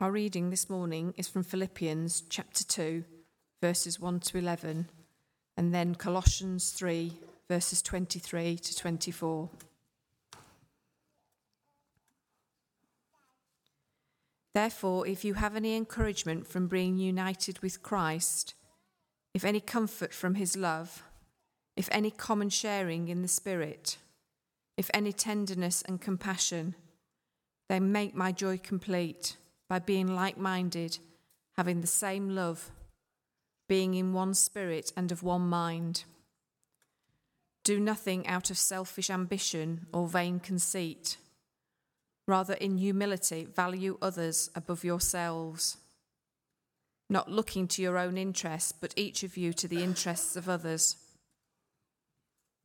Our reading this morning is from Philippians chapter 2, verses 1 to 11, and then Colossians 3, verses 23 to 24. Therefore, if you have any encouragement from being united with Christ, if any comfort from his love, if any common sharing in the Spirit, if any tenderness and compassion, then make my joy complete by being like minded, having the same love, being in one spirit and of one mind. Do nothing out of selfish ambition or vain conceit. Rather, in humility, value others above yourselves not looking to your own interests, but each of you to the interests of others.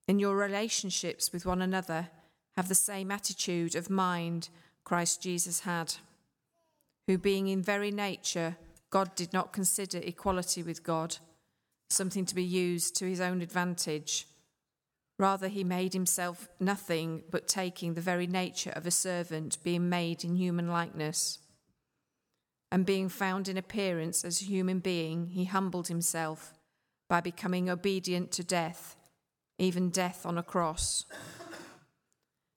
In your relationships with one another, have the same attitude of mind Christ Jesus had, who, being in very nature, God did not consider equality with God something to be used to his own advantage. Rather, he made himself nothing but taking the very nature of a servant, being made in human likeness and being found in appearance as a human being, he humbled himself by becoming obedient to death, even death on a cross.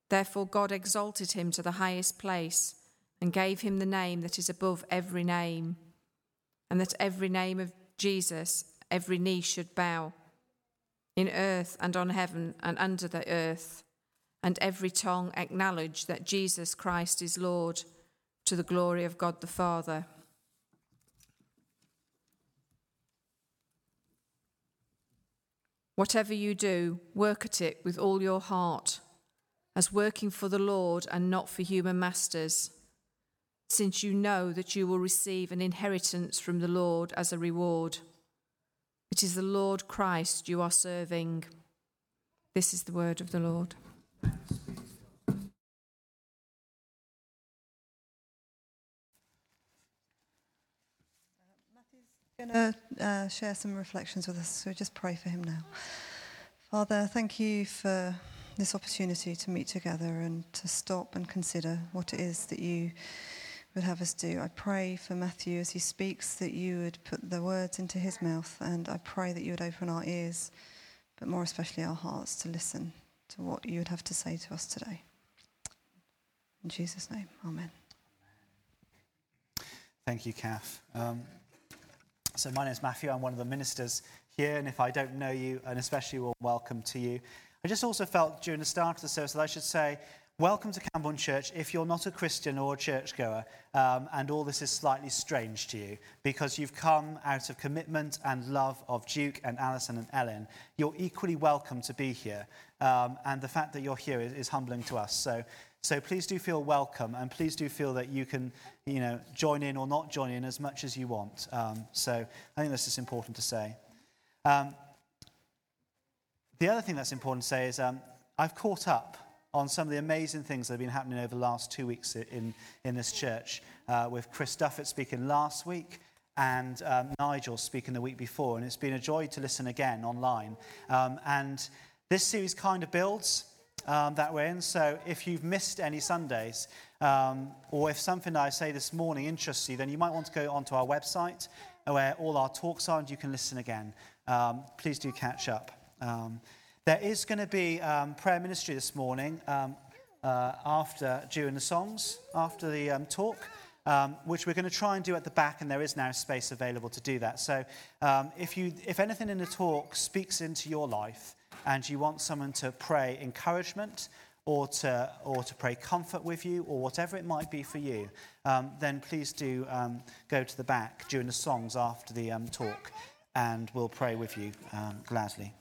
Therefore, God exalted him to the highest place and gave him the name that is above every name, and that every name of Jesus, every knee should bow, in earth and on heaven and under the earth, and every tongue acknowledge that Jesus Christ is Lord to the glory of God the Father. Whatever you do, work at it with all your heart, as working for the Lord and not for human masters, since you know that you will receive an inheritance from the Lord as a reward. It is the Lord Christ you are serving. This is the word of the Lord. going to uh, share some reflections with us, so just pray for him now. Father, thank you for this opportunity to meet together and to stop and consider what it is that you would have us do. I pray for Matthew as he speaks that you would put the words into his mouth, and I pray that you would open our ears, but more especially our hearts, to listen to what you would have to say to us today. In Jesus' name, amen. Thank you, Kath. Um, so, my name is Matthew. I'm one of the ministers here, and if I don't know you, an especially warm welcome to you. I just also felt during the start of the service that I should say, Welcome to Camborne Church if you're not a Christian or a churchgoer um, and all this is slightly strange to you because you've come out of commitment and love of Duke and Alison and Ellen. You're equally welcome to be here. Um, and the fact that you're here is, is humbling to us. So so please do feel welcome and please do feel that you can, you know, join in or not join in as much as you want. Um, so I think this is important to say. Um, the other thing that's important to say is um, I've caught up on some of the amazing things that have been happening over the last two weeks in, in this church, uh, with Chris Duffett speaking last week and um, Nigel speaking the week before. And it's been a joy to listen again online. Um, and this series kind of builds um, that way. And so if you've missed any Sundays, um, or if something I say this morning interests you, then you might want to go onto our website where all our talks are and you can listen again. Um, please do catch up. Um, there is going to be um, prayer ministry this morning um, uh, after, during the songs, after the talk. Um, which we're going to try and do at the back, and there is now space available to do that. So, um, if, you, if anything in the talk speaks into your life, and you want someone to pray encouragement or to, or to pray comfort with you or whatever it might be for you, um, then please do um, go to the back during the songs after the um, talk and we'll pray with you um, gladly.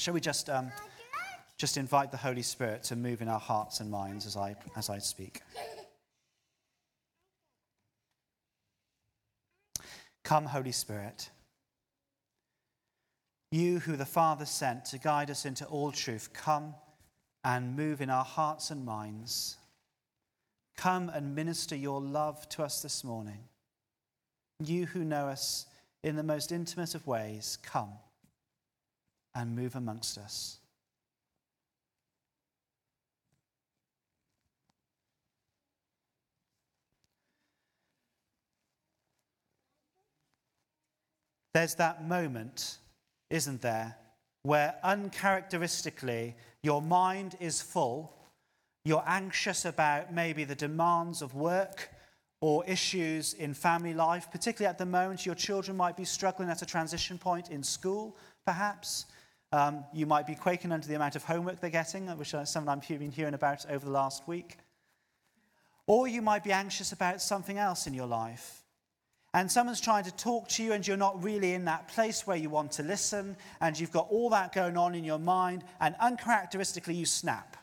Shall we just, um, just invite the Holy Spirit to move in our hearts and minds as I, as I speak? Come, Holy Spirit. You, who the Father sent to guide us into all truth, come and move in our hearts and minds. Come and minister your love to us this morning. You who know us in the most intimate of ways, come and move amongst us. There's that moment, isn't there, where uncharacteristically your mind is full, you're anxious about maybe the demands of work or issues in family life, particularly at the moment your children might be struggling at a transition point in school, perhaps. Um, you might be quaking under the amount of homework they're getting, which something I've been hearing about over the last week. Or you might be anxious about something else in your life. And someone's trying to talk to you, and you're not really in that place where you want to listen, and you've got all that going on in your mind, and uncharacteristically, you snap.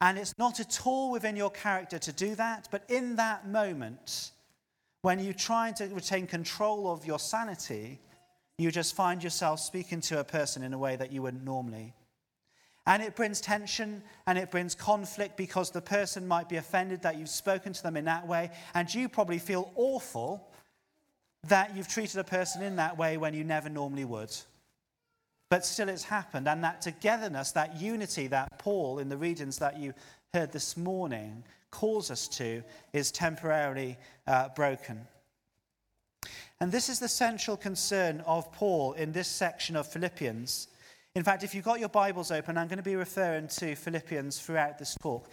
And it's not at all within your character to do that, but in that moment, when you're trying to retain control of your sanity, you just find yourself speaking to a person in a way that you wouldn't normally. And it brings tension and it brings conflict because the person might be offended that you've spoken to them in that way. And you probably feel awful that you've treated a person in that way when you never normally would. But still, it's happened. And that togetherness, that unity that Paul, in the readings that you heard this morning, calls us to, is temporarily uh, broken. And this is the central concern of Paul in this section of Philippians in fact, if you've got your Bibles open, I'm going to be referring to Philippians throughout this talk.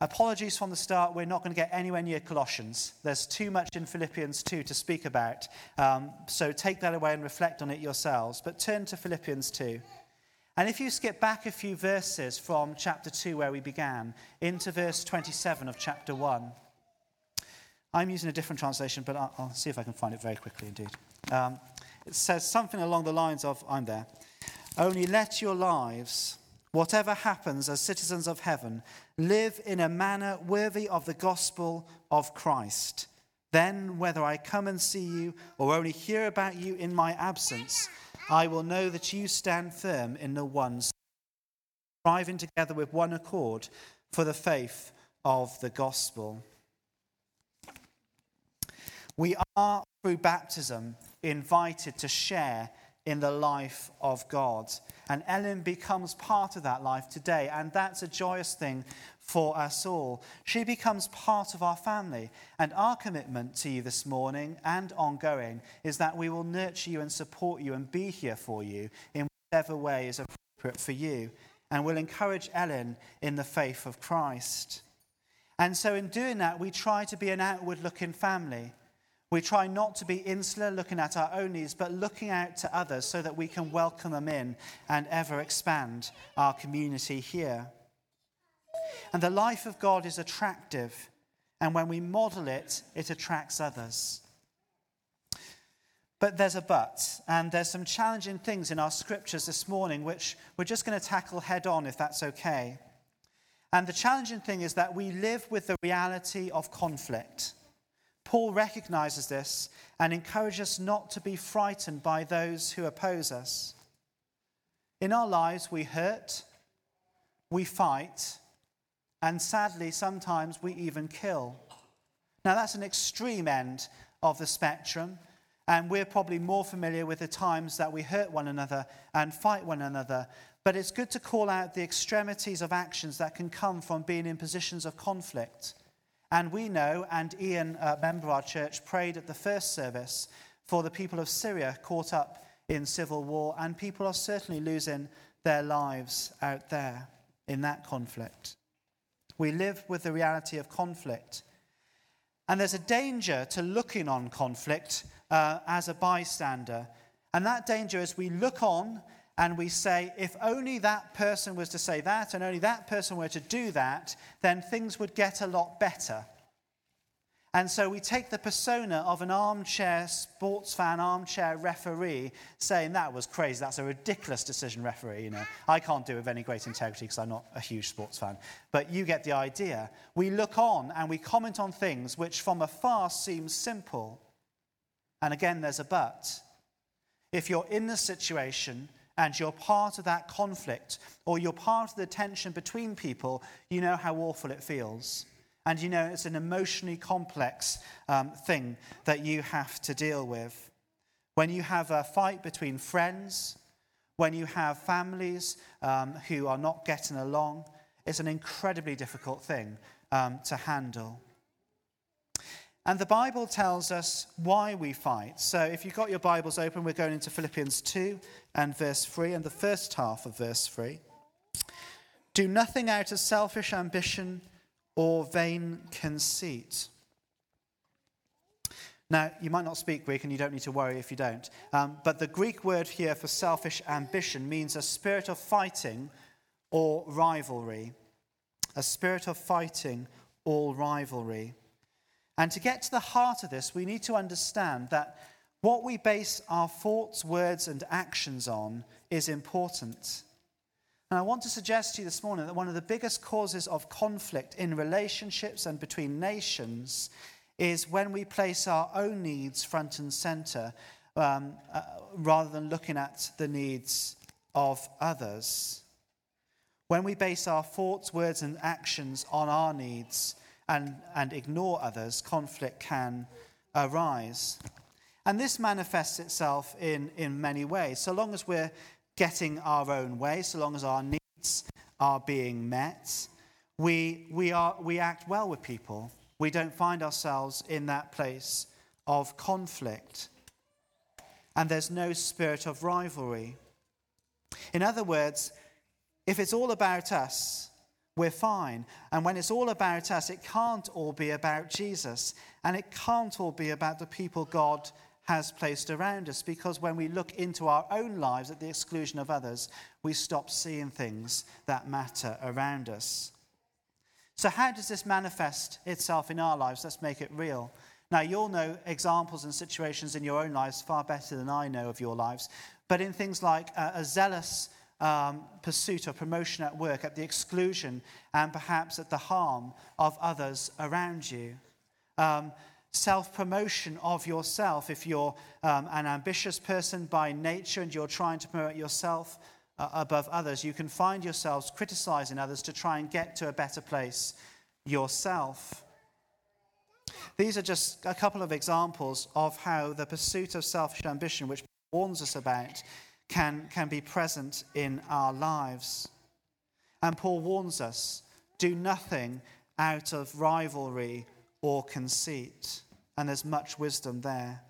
Apologies from the start, we're not going to get anywhere near Colossians. There's too much in Philippians 2 to speak about. Um, so take that away and reflect on it yourselves. But turn to Philippians 2. And if you skip back a few verses from chapter 2, where we began, into verse 27 of chapter 1, I'm using a different translation, but I'll, I'll see if I can find it very quickly indeed. Um, it says something along the lines of I'm there. Only let your lives, whatever happens as citizens of heaven, live in a manner worthy of the gospel of Christ. Then, whether I come and see you or only hear about you in my absence, I will know that you stand firm in the one, striving together with one accord for the faith of the gospel. We are, through baptism, invited to share in the life of God. And Ellen becomes part of that life today, and that's a joyous thing for us all. She becomes part of our family, and our commitment to you this morning and ongoing is that we will nurture you and support you and be here for you in whatever way is appropriate for you, and we'll encourage Ellen in the faith of Christ. And so, in doing that, we try to be an outward looking family. We try not to be insular, looking at our own needs, but looking out to others so that we can welcome them in and ever expand our community here. And the life of God is attractive, and when we model it, it attracts others. But there's a but, and there's some challenging things in our scriptures this morning which we're just going to tackle head on if that's okay. And the challenging thing is that we live with the reality of conflict. Paul recognizes this and encourages us not to be frightened by those who oppose us. In our lives, we hurt, we fight, and sadly, sometimes we even kill. Now, that's an extreme end of the spectrum, and we're probably more familiar with the times that we hurt one another and fight one another. But it's good to call out the extremities of actions that can come from being in positions of conflict. And we know, and Ian, a member of our church, prayed at the first service for the people of Syria caught up in civil war, and people are certainly losing their lives out there in that conflict. We live with the reality of conflict. And there's a danger to looking on conflict uh, as a bystander. And that danger is we look on and we say, if only that person was to say that and only that person were to do that, then things would get a lot better. And so we take the persona of an armchair sports fan, armchair referee, saying that was crazy. That's a ridiculous decision, referee. You know, I can't do it with any great integrity because I'm not a huge sports fan. But you get the idea. We look on and we comment on things which, from afar, seem simple. And again, there's a but. If you're in the situation and you're part of that conflict or you're part of the tension between people, you know how awful it feels. And you know it's an emotionally complex um, thing that you have to deal with. When you have a fight between friends, when you have families um, who are not getting along, it's an incredibly difficult thing um, to handle. And the Bible tells us why we fight. So if you've got your Bibles open, we're going into Philippians 2 and verse 3, and the first half of verse 3. Do nothing out of selfish ambition or vain conceit. Now, you might not speak Greek, and you don't need to worry if you don't. Um, but the Greek word here for selfish ambition means a spirit of fighting or rivalry. A spirit of fighting or rivalry. And to get to the heart of this, we need to understand that what we base our thoughts, words, and actions on is important. And I want to suggest to you this morning that one of the biggest causes of conflict in relationships and between nations is when we place our own needs front and center um, uh, rather than looking at the needs of others. When we base our thoughts, words, and actions on our needs and, and ignore others, conflict can arise. And this manifests itself in, in many ways. So long as we're getting our own way, so long as our needs are being met, we, we, are, we act well with people. We don't find ourselves in that place of conflict. And there's no spirit of rivalry. In other words, if it's all about us, we're fine. And when it's all about us, it can't all be about Jesus. And it can't all be about the people God has placed around us because when we look into our own lives at the exclusion of others, we stop seeing things that matter around us. So, how does this manifest itself in our lives? Let's make it real. Now, you'll know examples and situations in your own lives far better than I know of your lives, but in things like uh, a zealous um, pursuit or promotion at work at the exclusion and perhaps at the harm of others around you. Um, Self promotion of yourself. If you're um, an ambitious person by nature and you're trying to promote yourself uh, above others, you can find yourselves criticizing others to try and get to a better place yourself. These are just a couple of examples of how the pursuit of selfish ambition, which warns us about, can, can be present in our lives. And Paul warns us do nothing out of rivalry or conceit. And there's much wisdom there.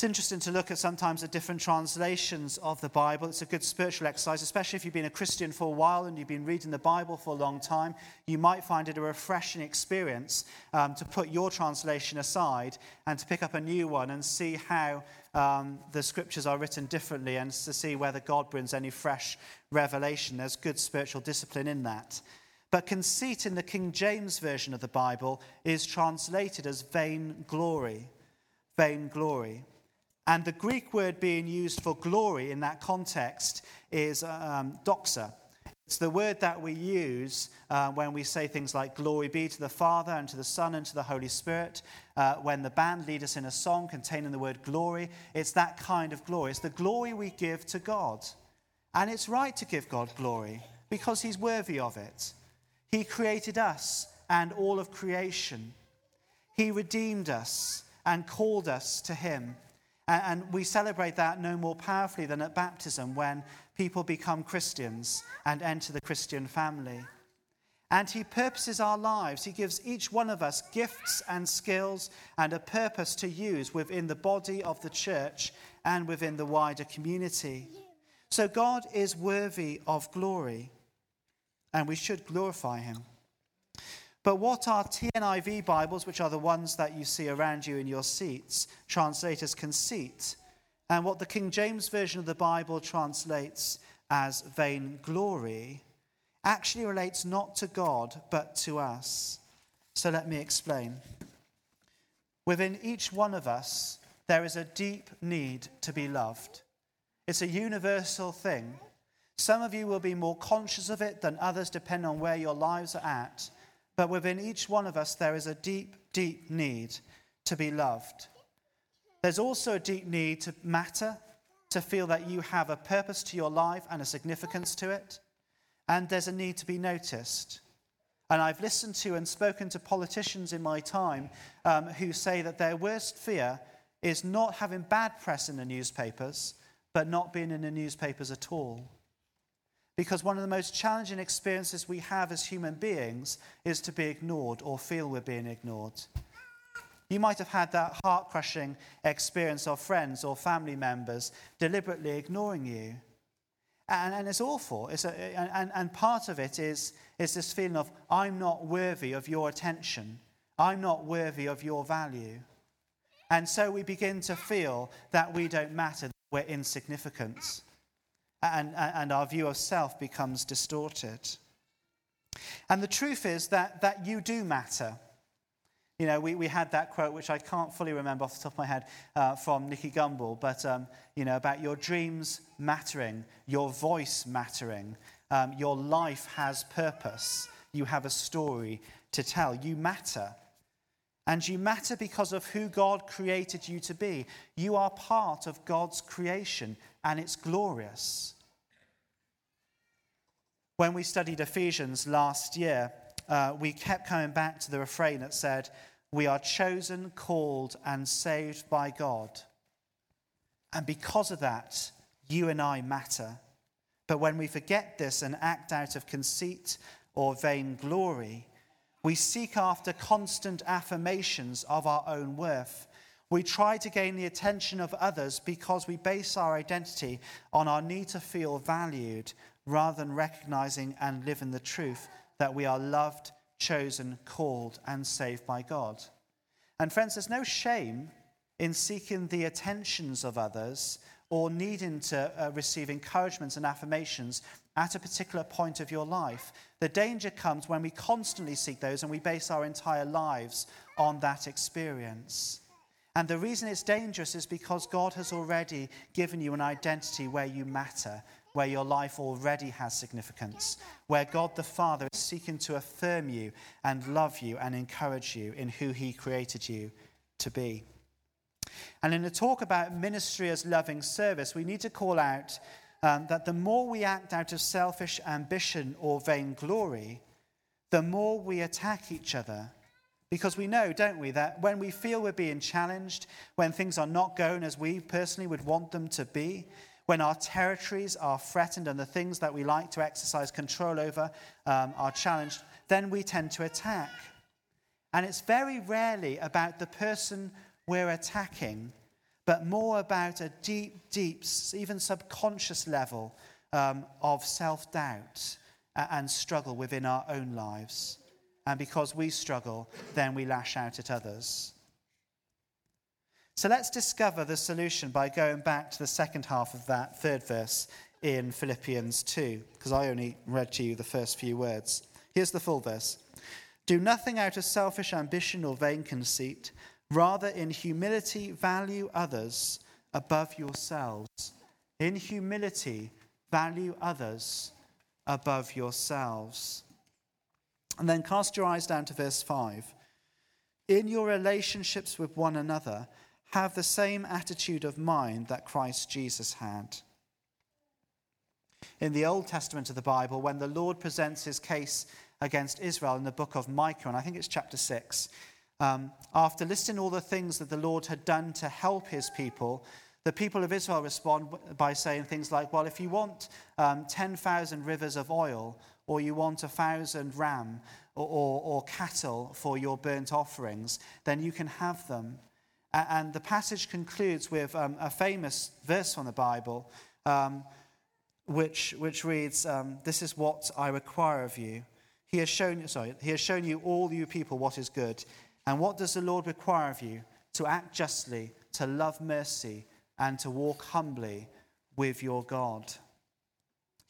It's interesting to look at sometimes the different translations of the Bible. It's a good spiritual exercise, especially if you've been a Christian for a while and you've been reading the Bible for a long time. You might find it a refreshing experience um, to put your translation aside and to pick up a new one and see how um, the scriptures are written differently and to see whether God brings any fresh revelation. There's good spiritual discipline in that. But conceit in the King James Version of the Bible is translated as vain glory. Vain glory. And the Greek word being used for glory in that context is um, doxa. It's the word that we use uh, when we say things like, Glory be to the Father, and to the Son, and to the Holy Spirit. Uh, when the band lead us in a song containing the word glory, it's that kind of glory. It's the glory we give to God. And it's right to give God glory because He's worthy of it. He created us and all of creation. He redeemed us and called us to Him. And we celebrate that no more powerfully than at baptism when people become Christians and enter the Christian family. And He purposes our lives. He gives each one of us gifts and skills and a purpose to use within the body of the church and within the wider community. So God is worthy of glory and we should glorify him. But what our TNIV Bibles, which are the ones that you see around you in your seats, translate as conceit, and what the King James Version of the Bible translates as vain glory, actually relates not to God, but to us. So let me explain. Within each one of us, there is a deep need to be loved. It's a universal thing. Some of you will be more conscious of it than others, depending on where your lives are at. But within each one of us, there is a deep, deep need to be loved. There's also a deep need to matter, to feel that you have a purpose to your life and a significance to it. And there's a need to be noticed. And I've listened to and spoken to politicians in my time um, who say that their worst fear is not having bad press in the newspapers, but not being in the newspapers at all. Because one of the most challenging experiences we have as human beings is to be ignored or feel we're being ignored. You might have had that heart crushing experience of friends or family members deliberately ignoring you. And, and it's awful. It's a, and, and part of it is, is this feeling of, I'm not worthy of your attention. I'm not worthy of your value. And so we begin to feel that we don't matter, that we're insignificant. And, and our view of self becomes distorted. And the truth is that, that you do matter. You know, we, we had that quote, which I can't fully remember off the top of my head, uh, from Nicky Gumbel, but, um, you know, about your dreams mattering, your voice mattering, um, your life has purpose, you have a story to tell, you matter. And you matter because of who God created you to be. You are part of God's creation, and it's glorious. When we studied Ephesians last year, uh, we kept coming back to the refrain that said, We are chosen, called, and saved by God. And because of that, you and I matter. But when we forget this and act out of conceit or vain glory, we seek after constant affirmations of our own worth. We try to gain the attention of others because we base our identity on our need to feel valued rather than recognizing and living the truth that we are loved, chosen, called, and saved by God. And friends, there's no shame in seeking the attentions of others or needing to uh, receive encouragements and affirmations at a particular point of your life. The danger comes when we constantly seek those and we base our entire lives on that experience. And the reason it's dangerous is because God has already given you an identity where you matter, where your life already has significance, where God the Father is seeking to affirm you and love you and encourage you in who He created you to be. And in a talk about ministry as loving service, we need to call out um, that the more we act out of selfish ambition or vainglory, the more we attack each other. Because we know, don't we, that when we feel we're being challenged, when things are not going as we personally would want them to be, when our territories are threatened and the things that we like to exercise control over um, are challenged, then we tend to attack. And it's very rarely about the person we're attacking, but more about a deep, deep, even subconscious level um, of self doubt and struggle within our own lives. And because we struggle, then we lash out at others. So let's discover the solution by going back to the second half of that third verse in Philippians 2, because I only read to you the first few words. Here's the full verse Do nothing out of selfish ambition or vain conceit, rather, in humility, value others above yourselves. In humility, value others above yourselves. And then cast your eyes down to verse 5. In your relationships with one another, have the same attitude of mind that Christ Jesus had. In the Old Testament of the Bible, when the Lord presents his case against Israel in the book of Micah, and I think it's chapter 6, um, after listing all the things that the Lord had done to help his people, the people of Israel respond by saying things like, Well, if you want um, 10,000 rivers of oil, or you want a thousand ram or, or, or cattle for your burnt offerings, then you can have them. And the passage concludes with um, a famous verse from the Bible, um, which, which reads, um, This is what I require of you. He has, shown, sorry, he has shown you, all you people, what is good. And what does the Lord require of you? To act justly, to love mercy, and to walk humbly with your God.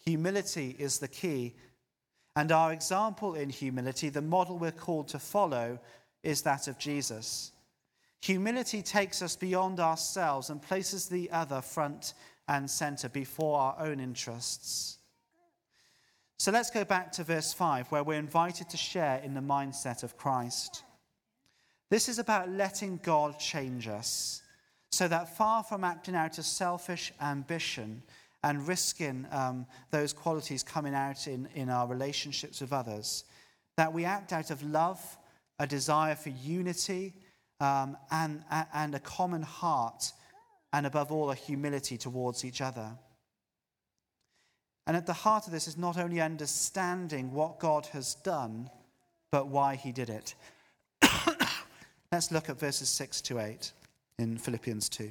Humility is the key. And our example in humility, the model we're called to follow, is that of Jesus. Humility takes us beyond ourselves and places the other front and center before our own interests. So let's go back to verse 5, where we're invited to share in the mindset of Christ. This is about letting God change us so that far from acting out of selfish ambition and risking um, those qualities coming out in, in our relationships with others, that we act out of love, a desire for unity, um, and, and a common heart, and above all, a humility towards each other. And at the heart of this is not only understanding what God has done, but why he did it. Let's look at verses 6 to 8 in Philippians 2.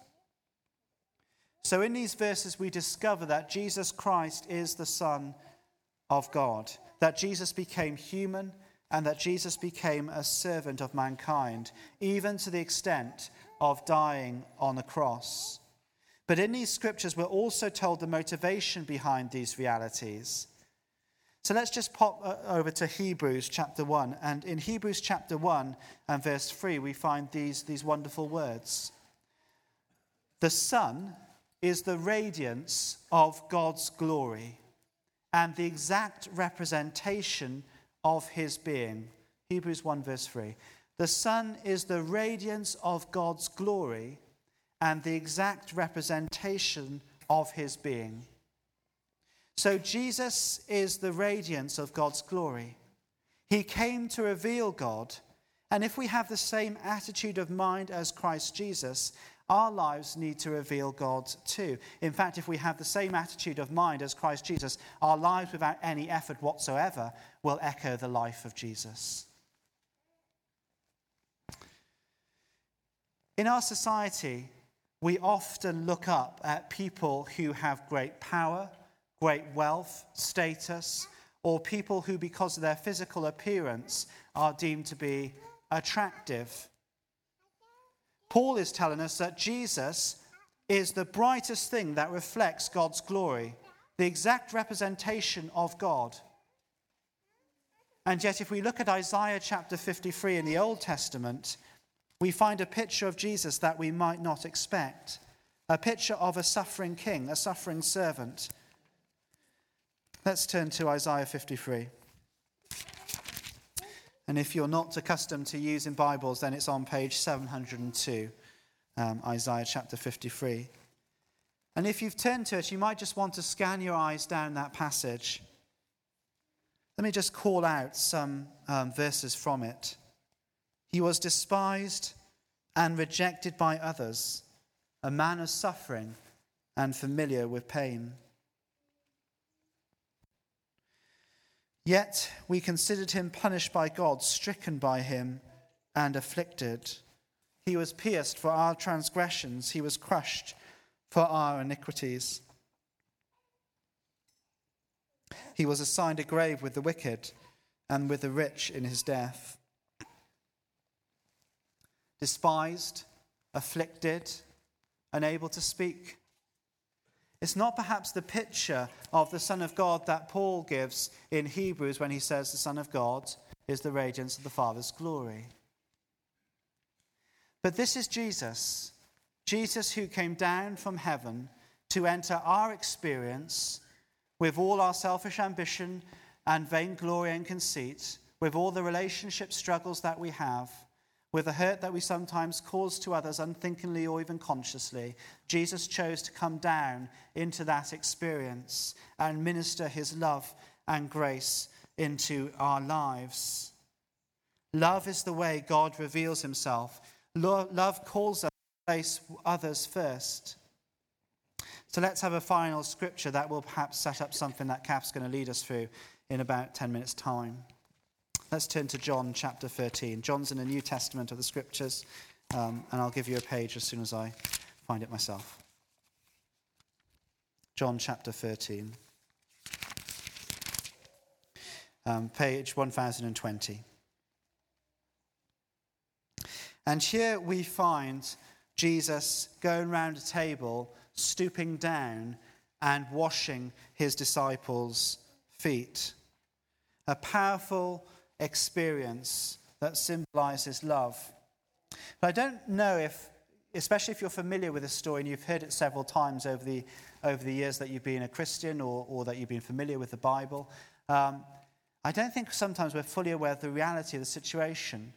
So, in these verses, we discover that Jesus Christ is the Son of God, that Jesus became human, and that Jesus became a servant of mankind, even to the extent of dying on the cross. But in these scriptures, we're also told the motivation behind these realities. So let's just pop uh, over to Hebrews chapter 1. And in Hebrews chapter 1 and verse 3, we find these, these wonderful words The Son is the radiance of God's glory and the exact representation of his being. Hebrews 1, verse 3. The Son is the radiance of God's glory and the exact representation of his being. So Jesus is the radiance of God's glory. He came to reveal God. And if we have the same attitude of mind as Christ Jesus, our lives need to reveal God too. In fact, if we have the same attitude of mind as Christ Jesus, our lives without any effort whatsoever will echo the life of Jesus. In our society, we often look up at people who have great power, great wealth, status, or people who, because of their physical appearance, are deemed to be attractive. Paul is telling us that Jesus is the brightest thing that reflects God's glory, the exact representation of God. And yet, if we look at Isaiah chapter 53 in the Old Testament, we find a picture of Jesus that we might not expect a picture of a suffering king, a suffering servant. Let's turn to Isaiah 53. And if you're not accustomed to using Bibles, then it's on page 702, um, Isaiah chapter 53. And if you've turned to it, you might just want to scan your eyes down that passage. Let me just call out some um, verses from it. He was despised and rejected by others, a man of suffering and familiar with pain. Yet we considered him punished by God, stricken by him, and afflicted. He was pierced for our transgressions, he was crushed for our iniquities. He was assigned a grave with the wicked and with the rich in his death. Despised, afflicted, unable to speak it's not perhaps the picture of the Son of God that Paul gives in Hebrews when he says the Son of God is the radiance of the Father's glory. But this is Jesus, Jesus who came down from heaven to enter our experience with all our selfish ambition and vainglory and conceit, with all the relationship struggles that we have with the hurt that we sometimes cause to others unthinkingly or even consciously, Jesus chose to come down into that experience and minister his love and grace into our lives. Love is the way God reveals himself. Love calls us to place others first. So let's have a final scripture that will perhaps set up something that Kath's going to lead us through in about 10 minutes' time. Let's turn to John chapter 13. John's in the New Testament of the Scriptures, um, and I'll give you a page as soon as I find it myself. John chapter 13, um, page 1020. And here we find Jesus going round a table, stooping down and washing his disciples' feet. A powerful experience that symbolizes love. But I don't know if, especially if you're familiar with this story and you've heard it several times over the, over the years that you've been a Christian or, or that you've been familiar with the Bible, um, I don't think sometimes we're fully aware of the reality of the situation.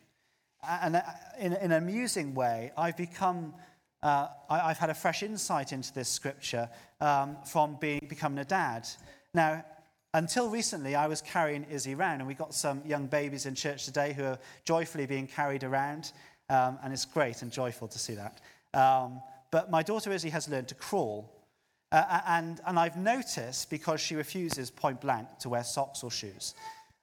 And uh, in, in an amusing way, I've become, uh, I, have had a fresh insight into this scripture um, from being, becoming a dad. Now, until recently, I was carrying Izzy around, and we've got some young babies in church today who are joyfully being carried around, um, and it's great and joyful to see that. Um, but my daughter Izzy has learned to crawl, uh, and, and I've noticed, because she refuses point blank to wear socks or shoes,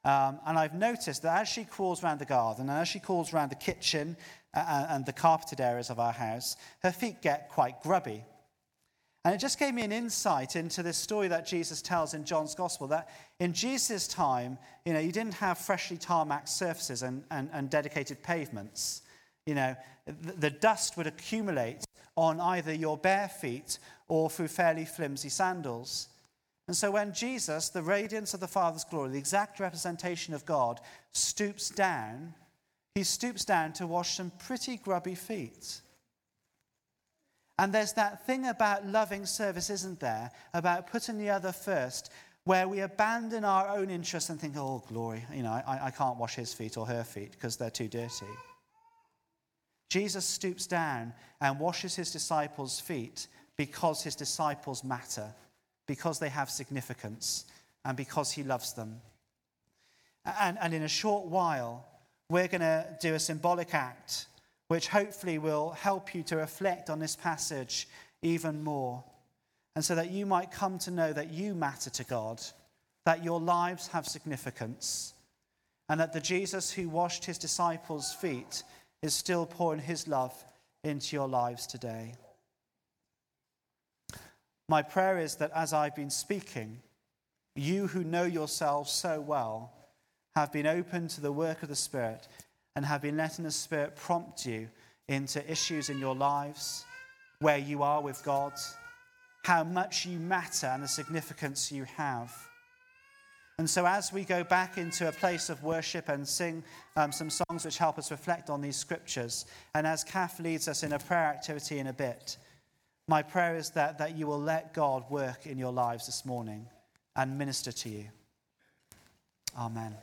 um, and I've noticed that as she crawls around the garden and as she crawls around the kitchen uh, and the carpeted areas of our house, her feet get quite grubby. And it just gave me an insight into this story that Jesus tells in John's Gospel that in Jesus' time, you know, you didn't have freshly tarmac surfaces and, and, and dedicated pavements. You know, the, the dust would accumulate on either your bare feet or through fairly flimsy sandals. And so when Jesus, the radiance of the Father's glory, the exact representation of God, stoops down, he stoops down to wash some pretty grubby feet. And there's that thing about loving service, isn't there? About putting the other first, where we abandon our own interests and think, oh, glory, you know, I, I can't wash his feet or her feet because they're too dirty. Jesus stoops down and washes his disciples' feet because his disciples matter, because they have significance, and because he loves them. And, and in a short while, we're going to do a symbolic act which hopefully will help you to reflect on this passage even more. And so that you might come to know that you matter to God, that your lives have significance, and that the Jesus who washed his disciples' feet is still pouring his love into your lives today. My prayer is that as I've been speaking, you who know yourselves so well have been open to the work of the Spirit and have been letting the Spirit prompt you into issues in your lives, where you are with God, how much you matter, and the significance you have. And so, as we go back into a place of worship and sing um, some songs which help us reflect on these scriptures, and as Kath leads us in a prayer activity in a bit, my prayer is that, that you will let God work in your lives this morning and minister to you. Amen.